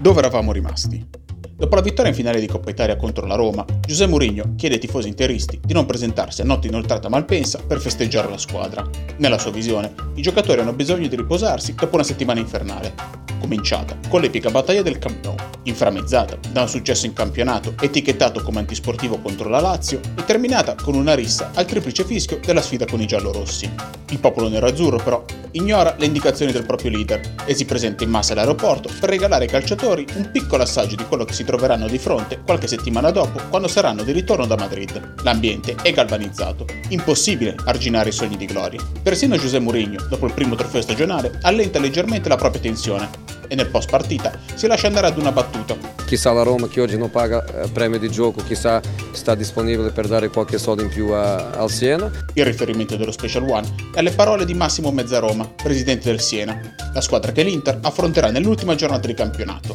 Dove eravamo rimasti? Dopo la vittoria in finale di Coppa Italia contro la Roma, Giuseppe Mourinho chiede ai tifosi interisti di non presentarsi a notte inoltrata a Malpensa per festeggiare la squadra. Nella sua visione, i giocatori hanno bisogno di riposarsi dopo una settimana infernale, cominciata con l'epica battaglia del Camp Nou, inframmezzata da un successo in campionato etichettato come antisportivo contro la Lazio e terminata con una rissa al triplice fischio della sfida con i giallorossi. Il popolo nero-azzurro però ignora le indicazioni del proprio leader e si presenta in massa all'aeroporto per regalare ai calciatori un piccolo assaggio di quello che si troveranno di fronte qualche settimana dopo quando saranno di ritorno da Madrid. L'ambiente è galvanizzato, impossibile arginare i sogni di gloria. Persino Giuseppe Mourinho, dopo il primo trofeo stagionale, allenta leggermente la propria tensione e nel post partita si lascia andare ad una battuta. Chissà la Roma che oggi non paga eh, premi di gioco, chissà sta disponibile per dare qualche soldo in più a, al Siena. Il riferimento dello Special One è alle parole di Massimo Mezzaroma, presidente del Siena, la squadra che l'Inter affronterà nell'ultima giornata di campionato.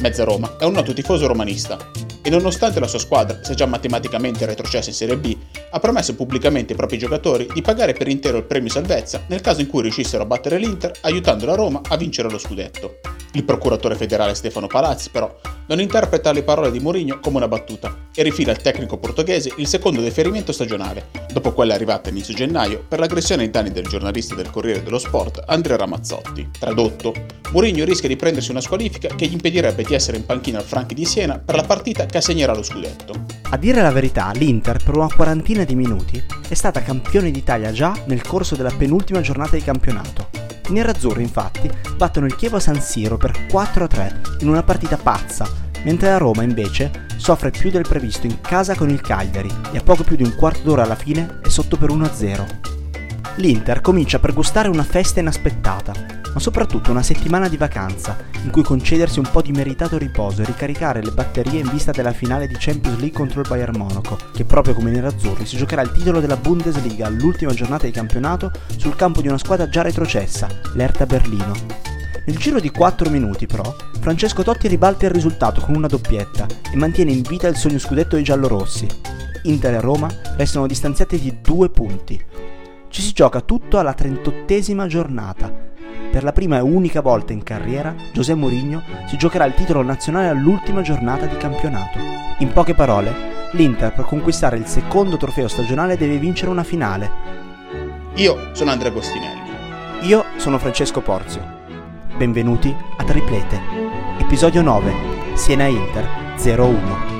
Mezzaroma è un noto tifoso romanista e nonostante la sua squadra sia già matematicamente retrocessa in Serie B, ha promesso pubblicamente ai propri giocatori di pagare per intero il premio salvezza nel caso in cui riuscissero a battere l'Inter aiutando la Roma a vincere lo scudetto. Il procuratore federale Stefano Palazzi, però, non interpreta le parole di Mourinho come una battuta e rifila al tecnico portoghese il secondo deferimento stagionale, dopo quella arrivata inizio gennaio per l'aggressione ai danni del giornalista del Corriere dello Sport Andrea Ramazzotti. Tradotto, Mourinho rischia di prendersi una squalifica che gli impedirebbe di essere in panchina al Franchi di Siena per la partita che assegnerà lo scudetto. A dire la verità, l'Inter per una quarantina di minuti è stata campione d'Italia già nel corso della penultima giornata di campionato. I nerazzurri infatti battono il Chievo San Siro per 4-3 in una partita pazza, mentre la Roma invece soffre più del previsto in casa con il Cagliari e a poco più di un quarto d'ora alla fine è sotto per 1-0. L'Inter comincia per gustare una festa inaspettata, ma soprattutto una settimana di vacanza, in cui concedersi un po' di meritato riposo e ricaricare le batterie in vista della finale di Champions League contro il Bayern Monaco, che proprio come i nerazzurri si giocherà il titolo della Bundesliga all'ultima giornata di campionato sul campo di una squadra già retrocessa, l'Erta Berlino. Nel giro di 4 minuti, però, Francesco Totti ribalta il risultato con una doppietta e mantiene in vita il sogno scudetto dei giallorossi. Inter e Roma restano distanziati di due punti, ci si gioca tutto alla 38esima giornata. Per la prima e unica volta in carriera, José Mourinho si giocherà il titolo nazionale all'ultima giornata di campionato. In poche parole, l'Inter per conquistare il secondo trofeo stagionale deve vincere una finale. Io sono Andrea Agostinelli. Io sono Francesco Porzio. Benvenuti a Triplete. Episodio 9. Siena Inter 01.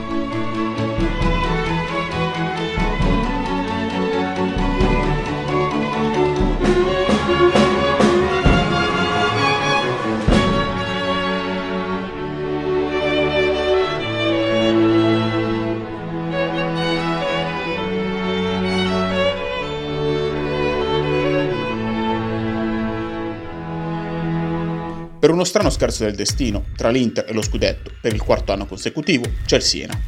Per uno strano scherzo del destino, tra l'Inter e lo Scudetto, per il quarto anno consecutivo, c'è il Siena.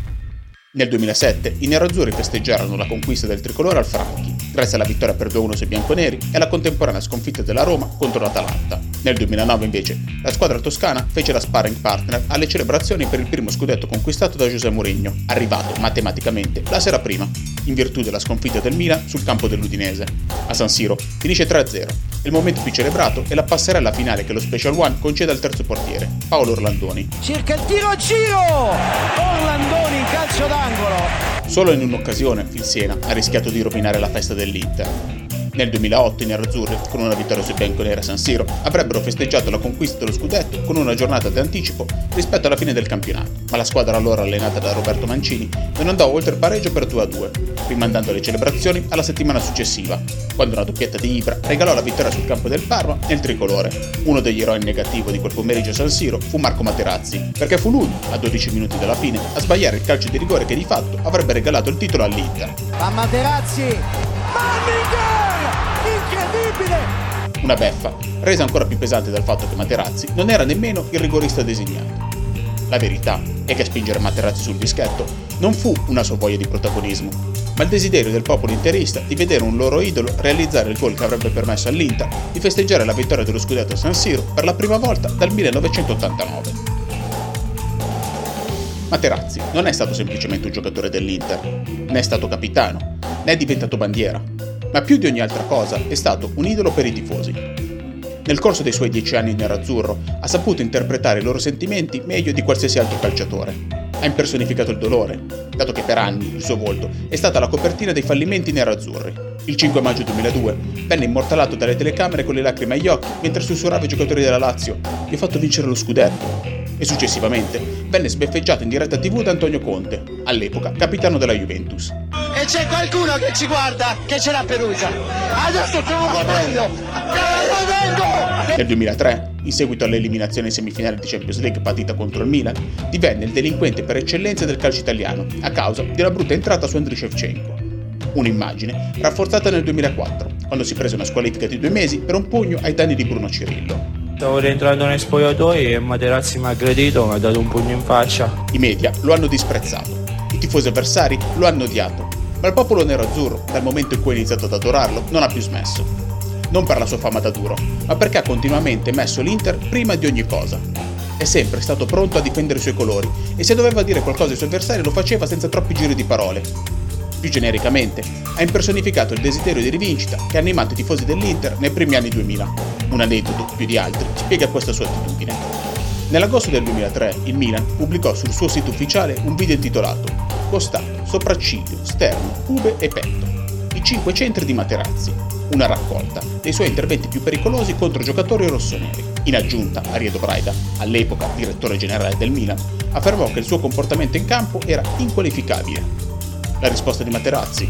Nel 2007 i nerazzurri festeggiarono la conquista del tricolore al Franchi, grazie alla vittoria per 2-1 sui bianconeri e alla contemporanea sconfitta della Roma contro l'Atalanta. Nel 2009 invece la squadra toscana fece la sparring partner alle celebrazioni per il primo scudetto conquistato da José Mourinho, arrivato matematicamente la sera prima, in virtù della sconfitta del Milan sul campo dell'Udinese. A San Siro finisce 3-0 il momento più celebrato è la passerella finale che lo Special One concede al terzo portiere, Paolo Orlandoni. Cerca il tiro a giro! Orlandoni in calcio d'angolo. Solo in un'occasione il Siena ha rischiato di rovinare la festa dell'Inter. Nel 2008 i nerazzurri, con una vittoria sui bianconeri a San Siro, avrebbero festeggiato la conquista dello scudetto con una giornata di anticipo rispetto alla fine del campionato, ma la squadra allora allenata da Roberto Mancini non andò oltre il pareggio per 2-2, rimandando le celebrazioni alla settimana successiva, quando una doppietta di Ibra regalò la vittoria sul campo del Parma nel tricolore. Uno degli eroi negativi di quel pomeriggio a San Siro fu Marco Materazzi, perché fu lui, a 12 minuti dalla fine, a sbagliare il calcio di rigore che di fatto avrebbe regalato il titolo all'Inter. Ma Materazzi! Manninger! Incredibile! Una beffa, resa ancora più pesante dal fatto che Materazzi non era nemmeno il rigorista designato. La verità è che a spingere Materazzi sul dischetto non fu una sua voglia di protagonismo, ma il desiderio del popolo interista di vedere un loro idolo realizzare il gol che avrebbe permesso all'Inter di festeggiare la vittoria dello scudetto a San Siro per la prima volta dal 1989. Materazzi non è stato semplicemente un giocatore dell'Inter, né è stato capitano, né è diventato bandiera, ma più di ogni altra cosa è stato un idolo per i tifosi. Nel corso dei suoi dieci anni nerazzurro ha saputo interpretare i loro sentimenti meglio di qualsiasi altro calciatore. Ha impersonificato il dolore, dato che per anni il suo volto è stata la copertina dei fallimenti nerazzurri. Il 5 maggio 2002 venne immortalato dalle telecamere con le lacrime agli occhi mentre sussurrava ai giocatori della Lazio: Vi ho fatto vincere lo scudetto e successivamente venne sbeffeggiato in diretta tv da Antonio Conte, all'epoca capitano della Juventus. C'è qualcuno che ci guarda, che ce l'ha Perugia. Adesso stiamo godendo! Nel 2003, in seguito all'eliminazione in semifinale di Champions League partita contro il Milan, divenne il delinquente per eccellenza del calcio italiano a causa una brutta entrata su Andriy Shevchenko. Un'immagine rafforzata nel 2004, quando si prese una squalifica di due mesi per un pugno ai danni di Bruno Cirillo. Stavo rientrando nei spogliatoi e Materazzi mi ha aggredito, mi ha dato un pugno in faccia. I media lo hanno disprezzato, i tifosi avversari lo hanno odiato, ma il popolo nero-azzurro, dal momento in cui ha iniziato ad adorarlo, non ha più smesso. Non per la sua fama da duro, ma perché ha continuamente messo l'Inter prima di ogni cosa. È sempre stato pronto a difendere i suoi colori e se doveva dire qualcosa ai suoi avversari lo faceva senza troppi giri di parole. Più genericamente, ha impersonificato il desiderio di rivincita che ha animato i tifosi dell'Inter nei primi anni 2000 un aneddoto più di altri spiega questa sua attitudine. Nell'agosto del 2003 il Milan pubblicò sul suo sito ufficiale un video intitolato Costato, sopracciglio, sterno, pube e petto. I cinque centri di Materazzi, una raccolta dei suoi interventi più pericolosi contro giocatori rossoneri. In aggiunta, Ariedo Braida, all'epoca direttore generale del Milan, affermò che il suo comportamento in campo era inqualificabile. La risposta di Materazzi?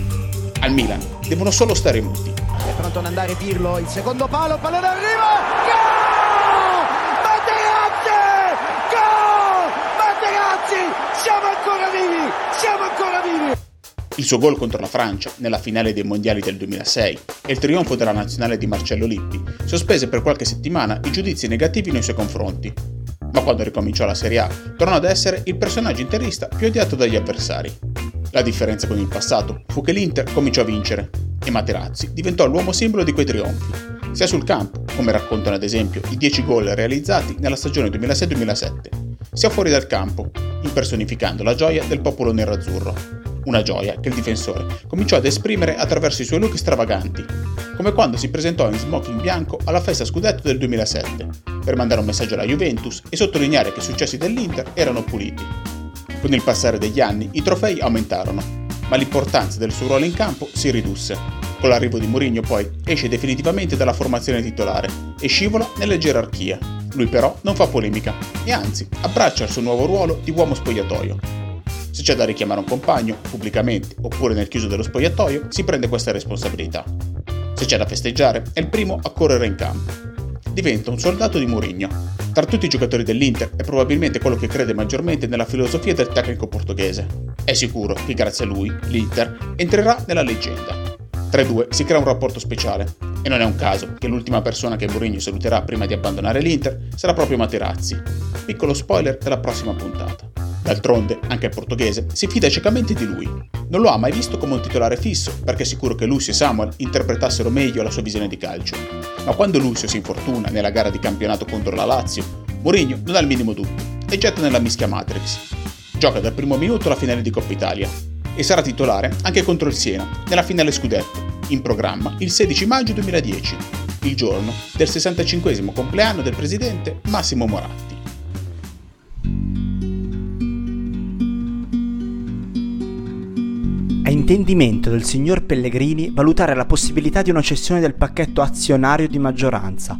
Al Milan devono solo stare muti è pronto ad andare Pirlo, il secondo palo, pallone arriva! Gol! Materazzi! Gol! Siamo ancora vivi! Siamo ancora vivi! Il suo gol contro la Francia nella finale dei mondiali del 2006 e il trionfo della nazionale di Marcello Lippi sospese per qualche settimana i giudizi negativi nei suoi confronti. Ma quando ricominciò la Serie A, tornò ad essere il personaggio interista più odiato dagli avversari. La differenza con il passato fu che l'Inter cominciò a vincere e Materazzi diventò l'uomo simbolo di quei trionfi, sia sul campo, come raccontano ad esempio i 10 gol realizzati nella stagione 2006-2007, sia fuori dal campo, impersonificando la gioia del popolo nerazzurro. Una gioia che il difensore cominciò ad esprimere attraverso i suoi look stravaganti, come quando si presentò in smoking bianco alla festa scudetto del 2007, per mandare un messaggio alla Juventus e sottolineare che i successi dell'Inter erano puliti. Con il passare degli anni i trofei aumentarono, ma l'importanza del suo ruolo in campo si ridusse. Con l'arrivo di Mourinho poi esce definitivamente dalla formazione titolare e scivola nelle gerarchie. Lui però non fa polemica e anzi abbraccia il suo nuovo ruolo di uomo spogliatoio. Se c'è da richiamare un compagno, pubblicamente oppure nel chiuso dello spogliatoio, si prende questa responsabilità. Se c'è da festeggiare, è il primo a correre in campo. Diventa un soldato di Mourinho. Tra tutti i giocatori dell'Inter è probabilmente quello che crede maggiormente nella filosofia del tecnico portoghese. È sicuro che grazie a lui l'Inter entrerà nella leggenda. Tra i due si crea un rapporto speciale e non è un caso che l'ultima persona che Mourinho saluterà prima di abbandonare l'Inter sarà proprio Materazzi. Piccolo spoiler della prossima puntata. D'altronde, anche il portoghese si fida ciecamente di lui. Non lo ha mai visto come un titolare fisso, perché è sicuro che Lucio e Samuel interpretassero meglio la sua visione di calcio. Ma quando Lucio si infortuna nella gara di campionato contro la Lazio, Mourinho non ha il minimo dubbio e getta nella mischia Matrix. Gioca dal primo minuto la finale di Coppa Italia e sarà titolare anche contro il Siena nella finale scudetto, in programma il 16 maggio 2010, il giorno del 65 compleanno del presidente Massimo Moratti. È intendimento del signor Pellegrini valutare la possibilità di una cessione del pacchetto azionario di maggioranza.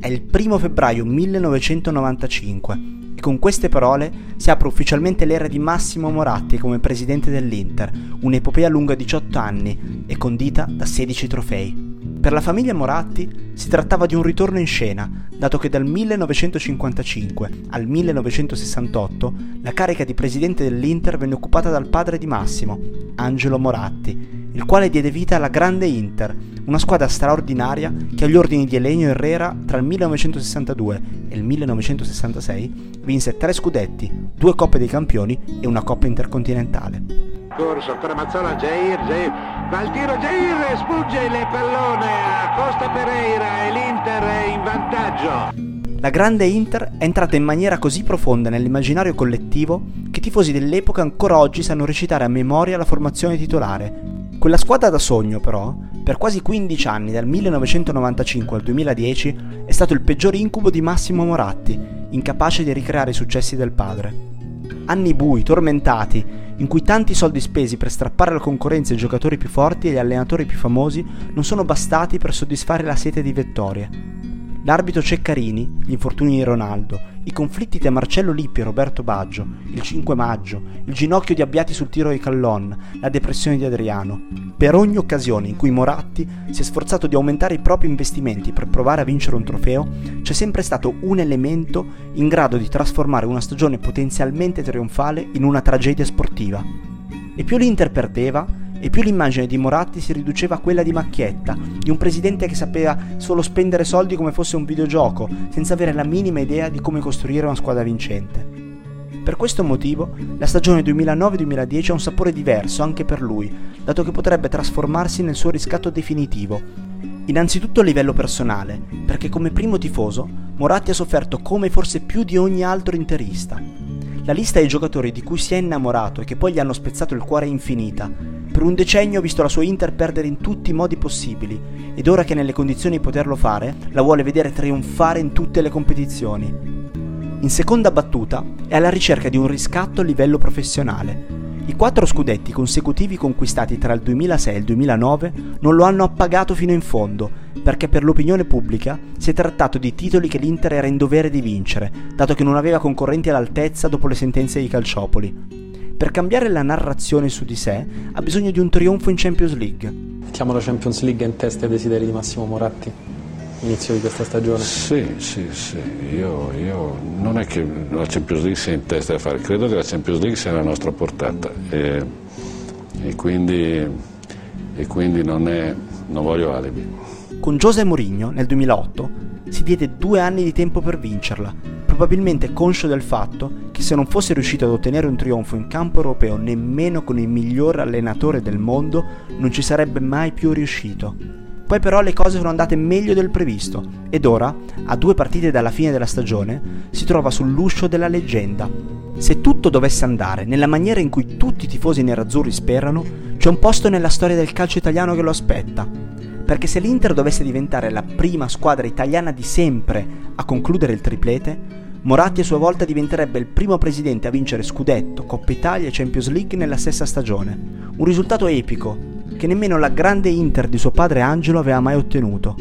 È il 1 febbraio 1995 e con queste parole si apre ufficialmente l'era di Massimo Moratti come presidente dell'Inter, un'epopea lunga 18 anni e condita da 16 trofei. Per la famiglia Moratti si trattava di un ritorno in scena, dato che dal 1955 al 1968 la carica di presidente dell'Inter venne occupata dal padre di Massimo, Angelo Moratti, il quale diede vita alla Grande Inter, una squadra straordinaria che agli ordini di Elenio Herrera tra il 1962 e il 1966 vinse tre scudetti, due Coppe dei Campioni e una Coppa Intercontinentale. Corso, ancora Mazzola, Jair, Jair, va al tiro, Jair, spugge il pallone a Costa Pereira e l'Inter è in vantaggio. La grande Inter è entrata in maniera così profonda nell'immaginario collettivo che i tifosi dell'epoca ancora oggi sanno recitare a memoria la formazione titolare, quella squadra da sogno, però, per quasi 15 anni, dal 1995 al 2010, è stato il peggior incubo di Massimo Moratti, incapace di ricreare i successi del padre. Anni bui, tormentati, in cui tanti soldi spesi per strappare alla concorrenza i giocatori più forti e gli allenatori più famosi non sono bastati per soddisfare la sete di vittorie. L'arbitro Ceccarini, gli infortuni di Ronaldo, i conflitti tra Marcello Lippi e Roberto Baggio, il 5 maggio, il ginocchio di Abbiati sul tiro di Callon, la depressione di Adriano. Per ogni occasione in cui Moratti si è sforzato di aumentare i propri investimenti per provare a vincere un trofeo, c'è sempre stato un elemento in grado di trasformare una stagione potenzialmente trionfale in una tragedia sportiva. E più l'Inter perdeva, e più l'immagine di Moratti si riduceva a quella di Macchietta, di un presidente che sapeva solo spendere soldi come fosse un videogioco, senza avere la minima idea di come costruire una squadra vincente. Per questo motivo, la stagione 2009-2010 ha un sapore diverso anche per lui, dato che potrebbe trasformarsi nel suo riscatto definitivo. Innanzitutto a livello personale, perché come primo tifoso, Moratti ha sofferto come forse più di ogni altro interista. La lista dei giocatori di cui si è innamorato e che poi gli hanno spezzato il cuore è infinita, per un decennio ha visto la sua Inter perdere in tutti i modi possibili ed ora che è nelle condizioni di poterlo fare, la vuole vedere trionfare in tutte le competizioni. In seconda battuta è alla ricerca di un riscatto a livello professionale. I quattro scudetti consecutivi conquistati tra il 2006 e il 2009 non lo hanno appagato fino in fondo, perché per l'opinione pubblica si è trattato di titoli che l'Inter era in dovere di vincere, dato che non aveva concorrenti all'altezza dopo le sentenze di Calciopoli. Per cambiare la narrazione su di sé ha bisogno di un trionfo in Champions League. Mettiamo la Champions League in testa ai desideri di Massimo Moratti? Inizio di questa stagione? Sì, sì, sì. Io, io, non è che la Champions League sia in testa da fare, credo che la Champions League sia alla nostra portata e, e quindi, e quindi non, è, non voglio alibi. Con José Mourinho nel 2008 si diede due anni di tempo per vincerla, probabilmente conscio del fatto che se non fosse riuscito ad ottenere un trionfo in campo europeo nemmeno con il miglior allenatore del mondo, non ci sarebbe mai più riuscito. Poi però le cose sono andate meglio del previsto ed ora, a due partite dalla fine della stagione, si trova sull'uscio della leggenda. Se tutto dovesse andare nella maniera in cui tutti i tifosi nerazzurri sperano, c'è un posto nella storia del calcio italiano che lo aspetta perché se l'Inter dovesse diventare la prima squadra italiana di sempre a concludere il triplete, Moratti a sua volta diventerebbe il primo presidente a vincere Scudetto, Coppa Italia e Champions League nella stessa stagione. Un risultato epico che nemmeno la grande Inter di suo padre Angelo aveva mai ottenuto.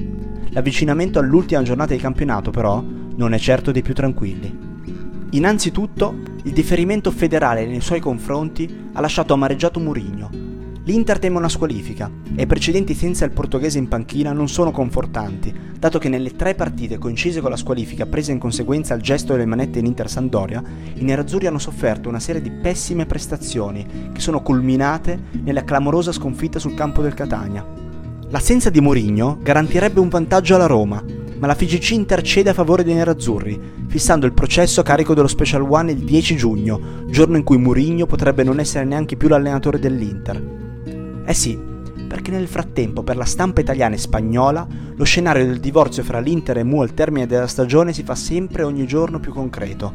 L'avvicinamento all'ultima giornata di campionato però non è certo dei più tranquilli. Innanzitutto, il differimento federale nei suoi confronti ha lasciato amareggiato Murigno, L'Inter teme una squalifica e i precedenti senza il portoghese in panchina non sono confortanti, dato che nelle tre partite coincise con la squalifica presa in conseguenza al gesto delle manette in Inter Sandoria, i nerazzurri hanno sofferto una serie di pessime prestazioni che sono culminate nella clamorosa sconfitta sul campo del Catania. L'assenza di Mourinho garantirebbe un vantaggio alla Roma, ma la FIGC intercede a favore dei nerazzurri, fissando il processo a carico dello Special One il 10 giugno, giorno in cui Mourinho potrebbe non essere neanche più l'allenatore dell'Inter. Eh sì, perché nel frattempo per la stampa italiana e spagnola lo scenario del divorzio fra l'Inter e Mu al termine della stagione si fa sempre ogni giorno più concreto.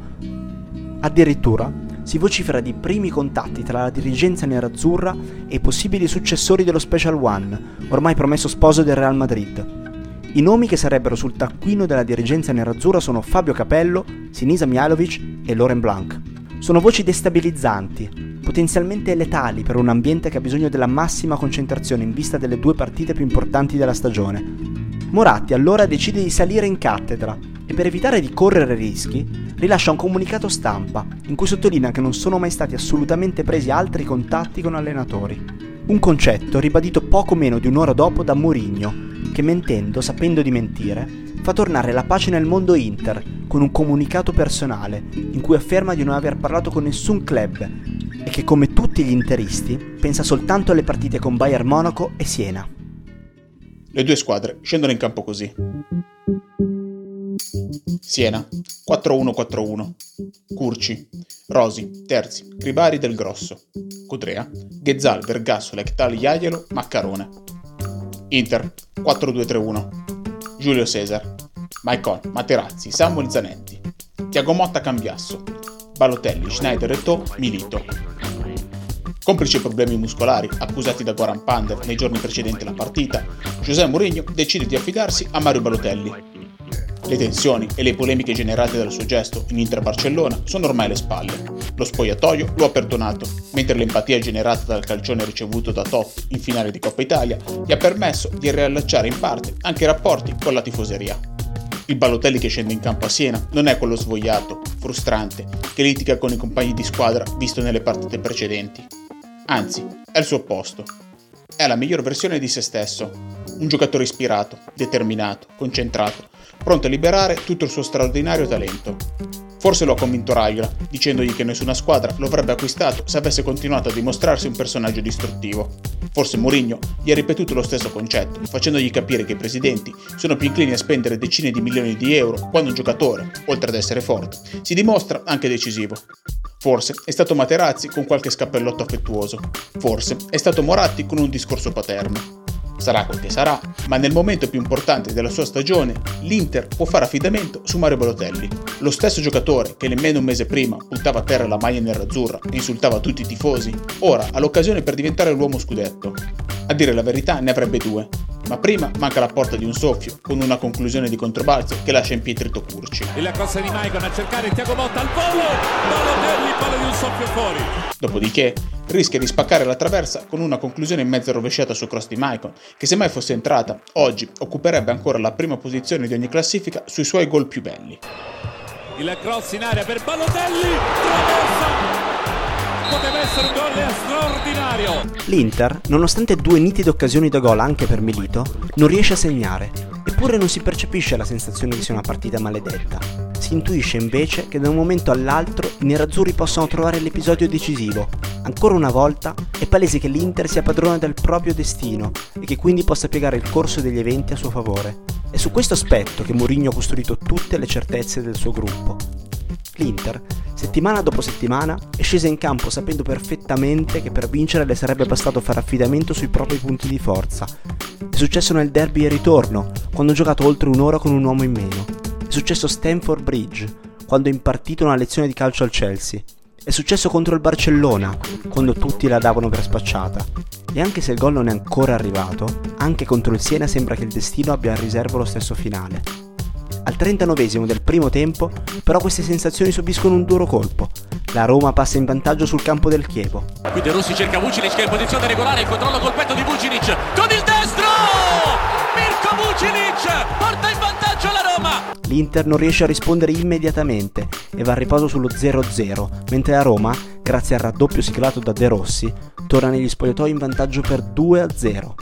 Addirittura si vocifera di primi contatti tra la dirigenza nerazzurra e i possibili successori dello Special One, ormai promesso sposo del Real Madrid. I nomi che sarebbero sul taccuino della dirigenza nerazzurra sono Fabio Capello, Sinisa Mihailovic e Loren Blanc. Sono voci destabilizzanti, potenzialmente letali per un ambiente che ha bisogno della massima concentrazione in vista delle due partite più importanti della stagione. Moratti allora decide di salire in cattedra e per evitare di correre rischi rilascia un comunicato stampa in cui sottolinea che non sono mai stati assolutamente presi altri contatti con allenatori. Un concetto ribadito poco meno di un'ora dopo da Mourinho, che mentendo, sapendo di mentire, fa tornare la pace nel mondo Inter con un comunicato personale in cui afferma di non aver parlato con nessun club e che come tutti gli interisti pensa soltanto alle partite con Bayern Monaco e Siena. Le due squadre scendono in campo così. Siena 4-1-4-1 Curci Rosi, Terzi, Cribari del Grosso. Cutrea, Ghezzal, Vergasso, Lectal, Iaielo, Maccarone. Inter 4-2-3-1 Giulio Cesar Maicon, Materazzi, Samuel Zanetti. Tiago Motta Cambiasso Balotelli, Schneider e To, Milito Complici problemi muscolari accusati da Goran Pandev nei giorni precedenti la partita, José Mourinho decide di affidarsi a Mario Balotelli. Le tensioni e le polemiche generate dal suo gesto in Inter Barcellona sono ormai alle spalle. Lo spogliatoio lo ha perdonato, mentre l'empatia generata dal calcione ricevuto da Totti in finale di Coppa Italia gli ha permesso di riallacciare in parte anche i rapporti con la tifoseria. Il Balotelli che scende in campo a Siena non è quello svogliato, frustrante, che litiga con i compagni di squadra visto nelle partite precedenti. Anzi, è il suo opposto. È la miglior versione di se stesso. Un giocatore ispirato, determinato, concentrato, pronto a liberare tutto il suo straordinario talento. Forse lo ha convinto Raiola, dicendogli che nessuna squadra lo avrebbe acquistato se avesse continuato a dimostrarsi un personaggio distruttivo. Forse Mourinho gli ha ripetuto lo stesso concetto, facendogli capire che i presidenti sono più inclini a spendere decine di milioni di euro quando un giocatore, oltre ad essere forte, si dimostra anche decisivo. Forse è stato Materazzi con qualche scappellotto affettuoso. Forse è stato Moratti con un discorso paterno. Sarà quel che sarà, ma nel momento più importante della sua stagione, l'Inter può fare affidamento su Mario Balotelli. Lo stesso giocatore che nemmeno un mese prima buttava a terra la maglia nerazzurra e insultava tutti i tifosi, ora ha l'occasione per diventare l'uomo scudetto. A dire la verità ne avrebbe due, ma prima manca la porta di un soffio con una conclusione di controbalzo che lascia impietrito Curci. E la corsa di Maicon a cercare Tiago Motta al volo, Balotelli, palla di un soffio fuori. Dopodiché rischia di spaccare la traversa con una conclusione in mezzo rovesciata su cross di Maicon, che se mai fosse entrata, oggi occuperebbe ancora la prima posizione di ogni classifica sui suoi gol più belli. Il cross in area per Balotelli, traversa, poteva essere un gol straordinario. L'Inter, nonostante due nitide occasioni da gol anche per Milito, non riesce a segnare, eppure non si percepisce la sensazione di sia una partita maledetta. Si intuisce invece che da un momento all'altro i nerazzurri possano trovare l'episodio decisivo. Ancora una volta è palese che l'Inter sia padrone del proprio destino e che quindi possa piegare il corso degli eventi a suo favore. È su questo aspetto che Mourinho ha costruito tutte le certezze del suo gruppo. L'Inter, settimana dopo settimana, è scesa in campo sapendo perfettamente che per vincere le sarebbe bastato fare affidamento sui propri punti di forza. È successo nel derby e ritorno, quando ha giocato oltre un'ora con un uomo in meno. È successo a Stamford Bridge, quando ha impartito una lezione di calcio al Chelsea. È successo contro il Barcellona, quando tutti la davano per spacciata. E anche se il gol non è ancora arrivato, anche contro il Siena sembra che il destino abbia in riserva lo stesso finale. Al 39 del primo tempo, però queste sensazioni subiscono un duro colpo. La Roma passa in vantaggio sul campo del Chievo. Qui De Rossi cerca Vucinic che è in posizione regolare, il controllo col petto di Vucinic, con il destro! Mirko Vucinic porta L'Inter non riesce a rispondere immediatamente e va a riposo sullo 0-0, mentre la Roma, grazie al raddoppio siglato da De Rossi, torna negli spogliatoi in vantaggio per 2-0.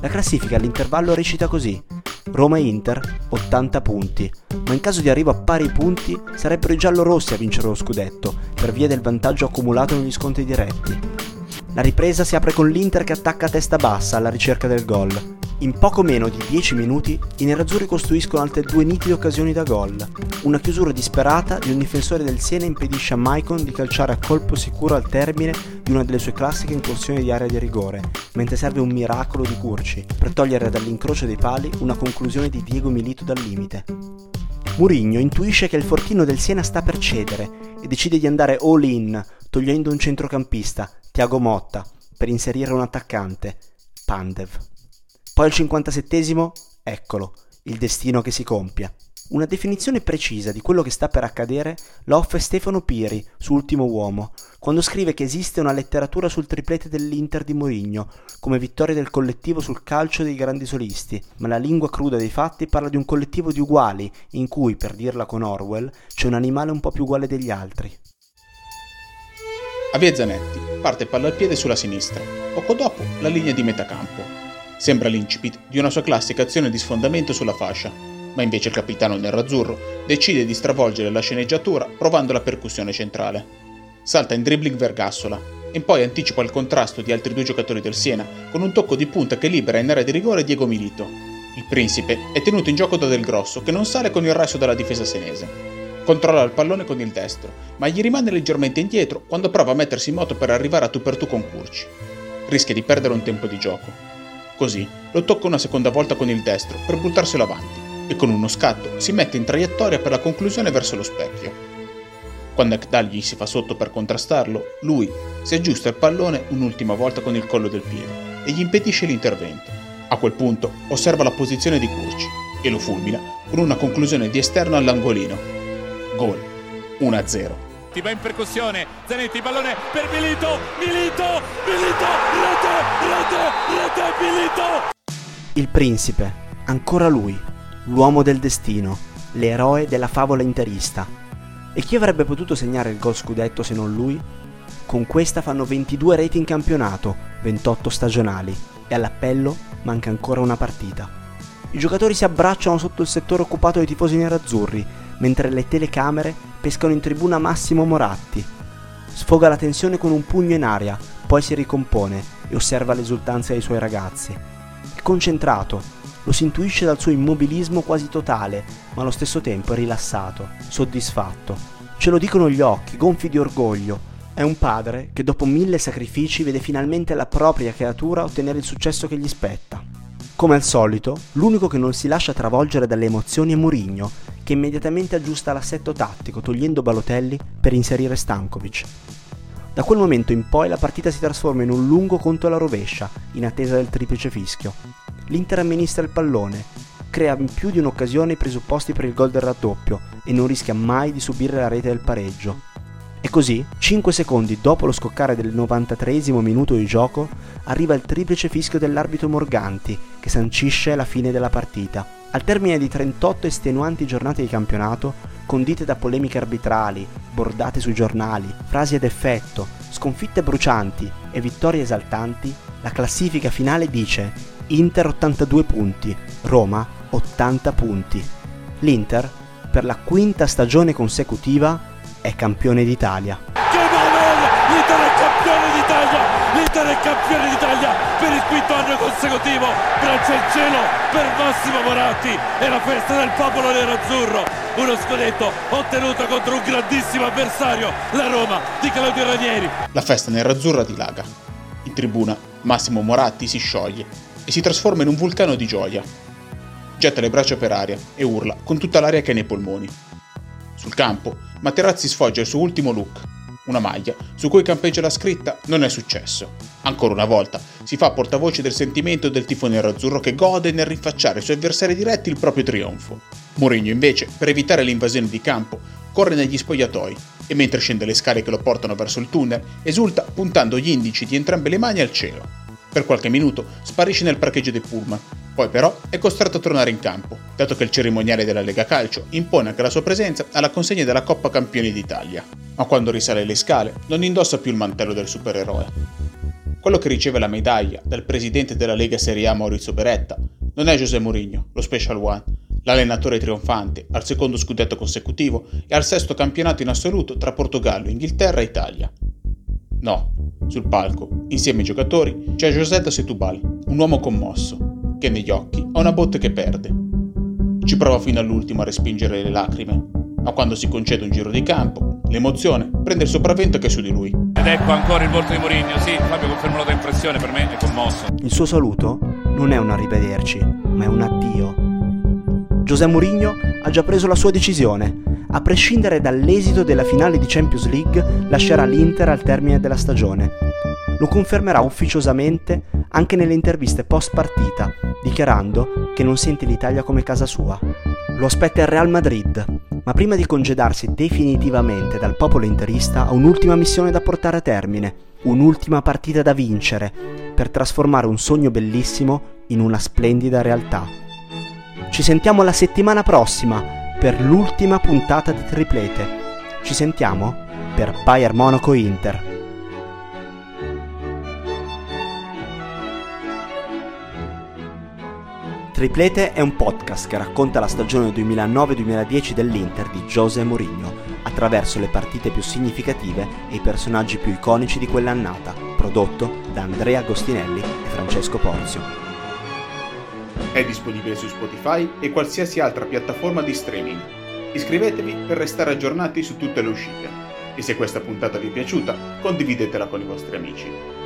La classifica all'intervallo recita così. Roma e Inter 80 punti, ma in caso di arrivo a pari punti sarebbero i giallorossi a vincere lo scudetto per via del vantaggio accumulato negli scontri diretti. La ripresa si apre con l'Inter che attacca a testa bassa alla ricerca del gol. In poco meno di 10 minuti i nerazzurri costruiscono altre due nitide occasioni da gol. Una chiusura disperata di un difensore del Siena impedisce a Maicon di calciare a colpo sicuro al termine di una delle sue classiche incursioni di area di rigore, mentre serve un miracolo di Curci per togliere dall'incrocio dei pali una conclusione di Diego Milito dal limite. Murigno intuisce che il fortino del Siena sta per cedere e decide di andare all in, togliendo un centrocampista, Tiago Motta, per inserire un attaccante, Pandev. Poi al 57esimo, eccolo, il destino che si compie. Una definizione precisa di quello che sta per accadere la offre Stefano Piri su Ultimo Uomo, quando scrive che esiste una letteratura sul triplete dell'Inter di Mourinho, come vittoria del collettivo sul calcio dei grandi solisti, ma la lingua cruda dei fatti parla di un collettivo di uguali, in cui, per dirla con Orwell, c'è un animale un po' più uguale degli altri. A via Zanetti parte palla al piede sulla sinistra, poco dopo la linea di metacampo. Sembra l'incipit di una sua classica azione di sfondamento sulla fascia, ma invece il capitano nerazzurro decide di stravolgere la sceneggiatura provando la percussione centrale. Salta in dribbling Vergassola e poi anticipa il contrasto di altri due giocatori del Siena con un tocco di punta che libera in area di rigore Diego Milito. Il principe è tenuto in gioco da Del Grosso che non sale con il resto della difesa senese. Controlla il pallone con il destro, ma gli rimane leggermente indietro quando prova a mettersi in moto per arrivare a tu per tu con Curci. Rischia di perdere un tempo di gioco. Così lo tocca una seconda volta con il destro per buttarselo avanti e con uno scatto si mette in traiettoria per la conclusione verso lo specchio. Quando Ekdal gli si fa sotto per contrastarlo, lui si aggiusta il pallone un'ultima volta con il collo del piede e gli impedisce l'intervento. A quel punto osserva la posizione di Curci e lo fulmina con una conclusione di esterno all'angolino. Gol 1-0. Ti va in percussione, Zanetti, pallone per Milito, Milito, Milito, rete, rete, rete, Milito! Il principe, ancora lui, l'uomo del destino, l'eroe della favola interista. E chi avrebbe potuto segnare il gol scudetto se non lui? Con questa fanno 22 reti in campionato, 28 stagionali, e all'appello manca ancora una partita. I giocatori si abbracciano sotto il settore occupato dai tifosi nerazzurri, mentre le telecamere pescano in tribuna Massimo Moratti. Sfoga la tensione con un pugno in aria, poi si ricompone e osserva l'esultanza dei suoi ragazzi. È concentrato, lo si intuisce dal suo immobilismo quasi totale, ma allo stesso tempo è rilassato, soddisfatto. Ce lo dicono gli occhi, gonfi di orgoglio. È un padre che dopo mille sacrifici vede finalmente la propria creatura ottenere il successo che gli spetta. Come al solito, l'unico che non si lascia travolgere dalle emozioni è Murigno, che immediatamente aggiusta l'assetto tattico togliendo Balotelli per inserire Stankovic. Da quel momento in poi la partita si trasforma in un lungo conto alla rovescia, in attesa del triplice fischio. L'Inter amministra il pallone, crea in più di un'occasione i presupposti per il gol del raddoppio e non rischia mai di subire la rete del pareggio. E così, 5 secondi dopo lo scoccare del 93 minuto di gioco, arriva il triplice fischio dell'arbitro Morganti, che sancisce la fine della partita. Al termine di 38 estenuanti giornate di campionato, condite da polemiche arbitrali, bordate sui giornali, frasi ad effetto, sconfitte brucianti e vittorie esaltanti, la classifica finale dice Inter 82 punti, Roma 80 punti. L'Inter, per la quinta stagione consecutiva, è campione d'Italia. L'Inter è campione d'Italia per il quinto anno consecutivo! Grazie al cielo per Massimo Moratti e la festa del popolo nero-azzurro! Uno scudetto ottenuto contro un grandissimo avversario, la Roma di Claudio Ranieri! La festa nerazzurra dilaga. In tribuna Massimo Moratti si scioglie e si trasforma in un vulcano di gioia. Getta le braccia per aria e urla con tutta l'aria che ha nei polmoni. Sul campo, Materazzi sfoggia il suo ultimo look, una maglia su cui campeggia la scritta Non è successo. Ancora una volta si fa portavoce del sentimento del tifo nerazzurro che gode nel rinfacciare ai suoi avversari diretti il proprio trionfo. Mourinho invece, per evitare l'invasione di campo, corre negli spogliatoi e mentre scende le scale che lo portano verso il tunnel, esulta puntando gli indici di entrambe le mani al cielo. Per qualche minuto sparisce nel parcheggio dei pullman, poi però è costretto a tornare in campo, dato che il cerimoniale della Lega Calcio impone anche la sua presenza alla consegna della Coppa Campioni d'Italia. Ma quando risale le scale non indossa più il mantello del supereroe. Quello che riceve la medaglia dal presidente della Lega Serie A Maurizio Beretta non è José Mourinho, lo Special One, l'allenatore trionfante al secondo scudetto consecutivo e al sesto campionato in assoluto tra Portogallo, Inghilterra e Italia. No, sul palco, insieme ai giocatori, c'è José da Setúbal, un uomo commosso, che negli occhi ha una botte che perde. Ci prova fino all'ultimo a respingere le lacrime, ma quando si concede un giro di campo, l'emozione prende il sopravvento che è su di lui. Ed ecco ancora il volto di Mourinho, sì, Fabio conferma la tua impressione, per me è commosso. Il suo saluto non è un arrivederci, ma è un addio. José Mourinho ha già preso la sua decisione. A prescindere dall'esito della finale di Champions League, lascerà l'Inter al termine della stagione. Lo confermerà ufficiosamente anche nelle interviste post partita, dichiarando che non sente l'Italia come casa sua. Lo aspetta il Real Madrid, ma prima di congedarsi definitivamente dal popolo interista ha un'ultima missione da portare a termine, un'ultima partita da vincere, per trasformare un sogno bellissimo in una splendida realtà. Ci sentiamo la settimana prossima per l'ultima puntata di Triplete. Ci sentiamo per Bayern Monaco Inter. Triplete è un podcast che racconta la stagione 2009-2010 dell'Inter di José Mourinho attraverso le partite più significative e i personaggi più iconici di quell'annata, prodotto da Andrea Agostinelli e Francesco Porzio. È disponibile su Spotify e qualsiasi altra piattaforma di streaming. Iscrivetevi per restare aggiornati su tutte le uscite. E se questa puntata vi è piaciuta, condividetela con i vostri amici.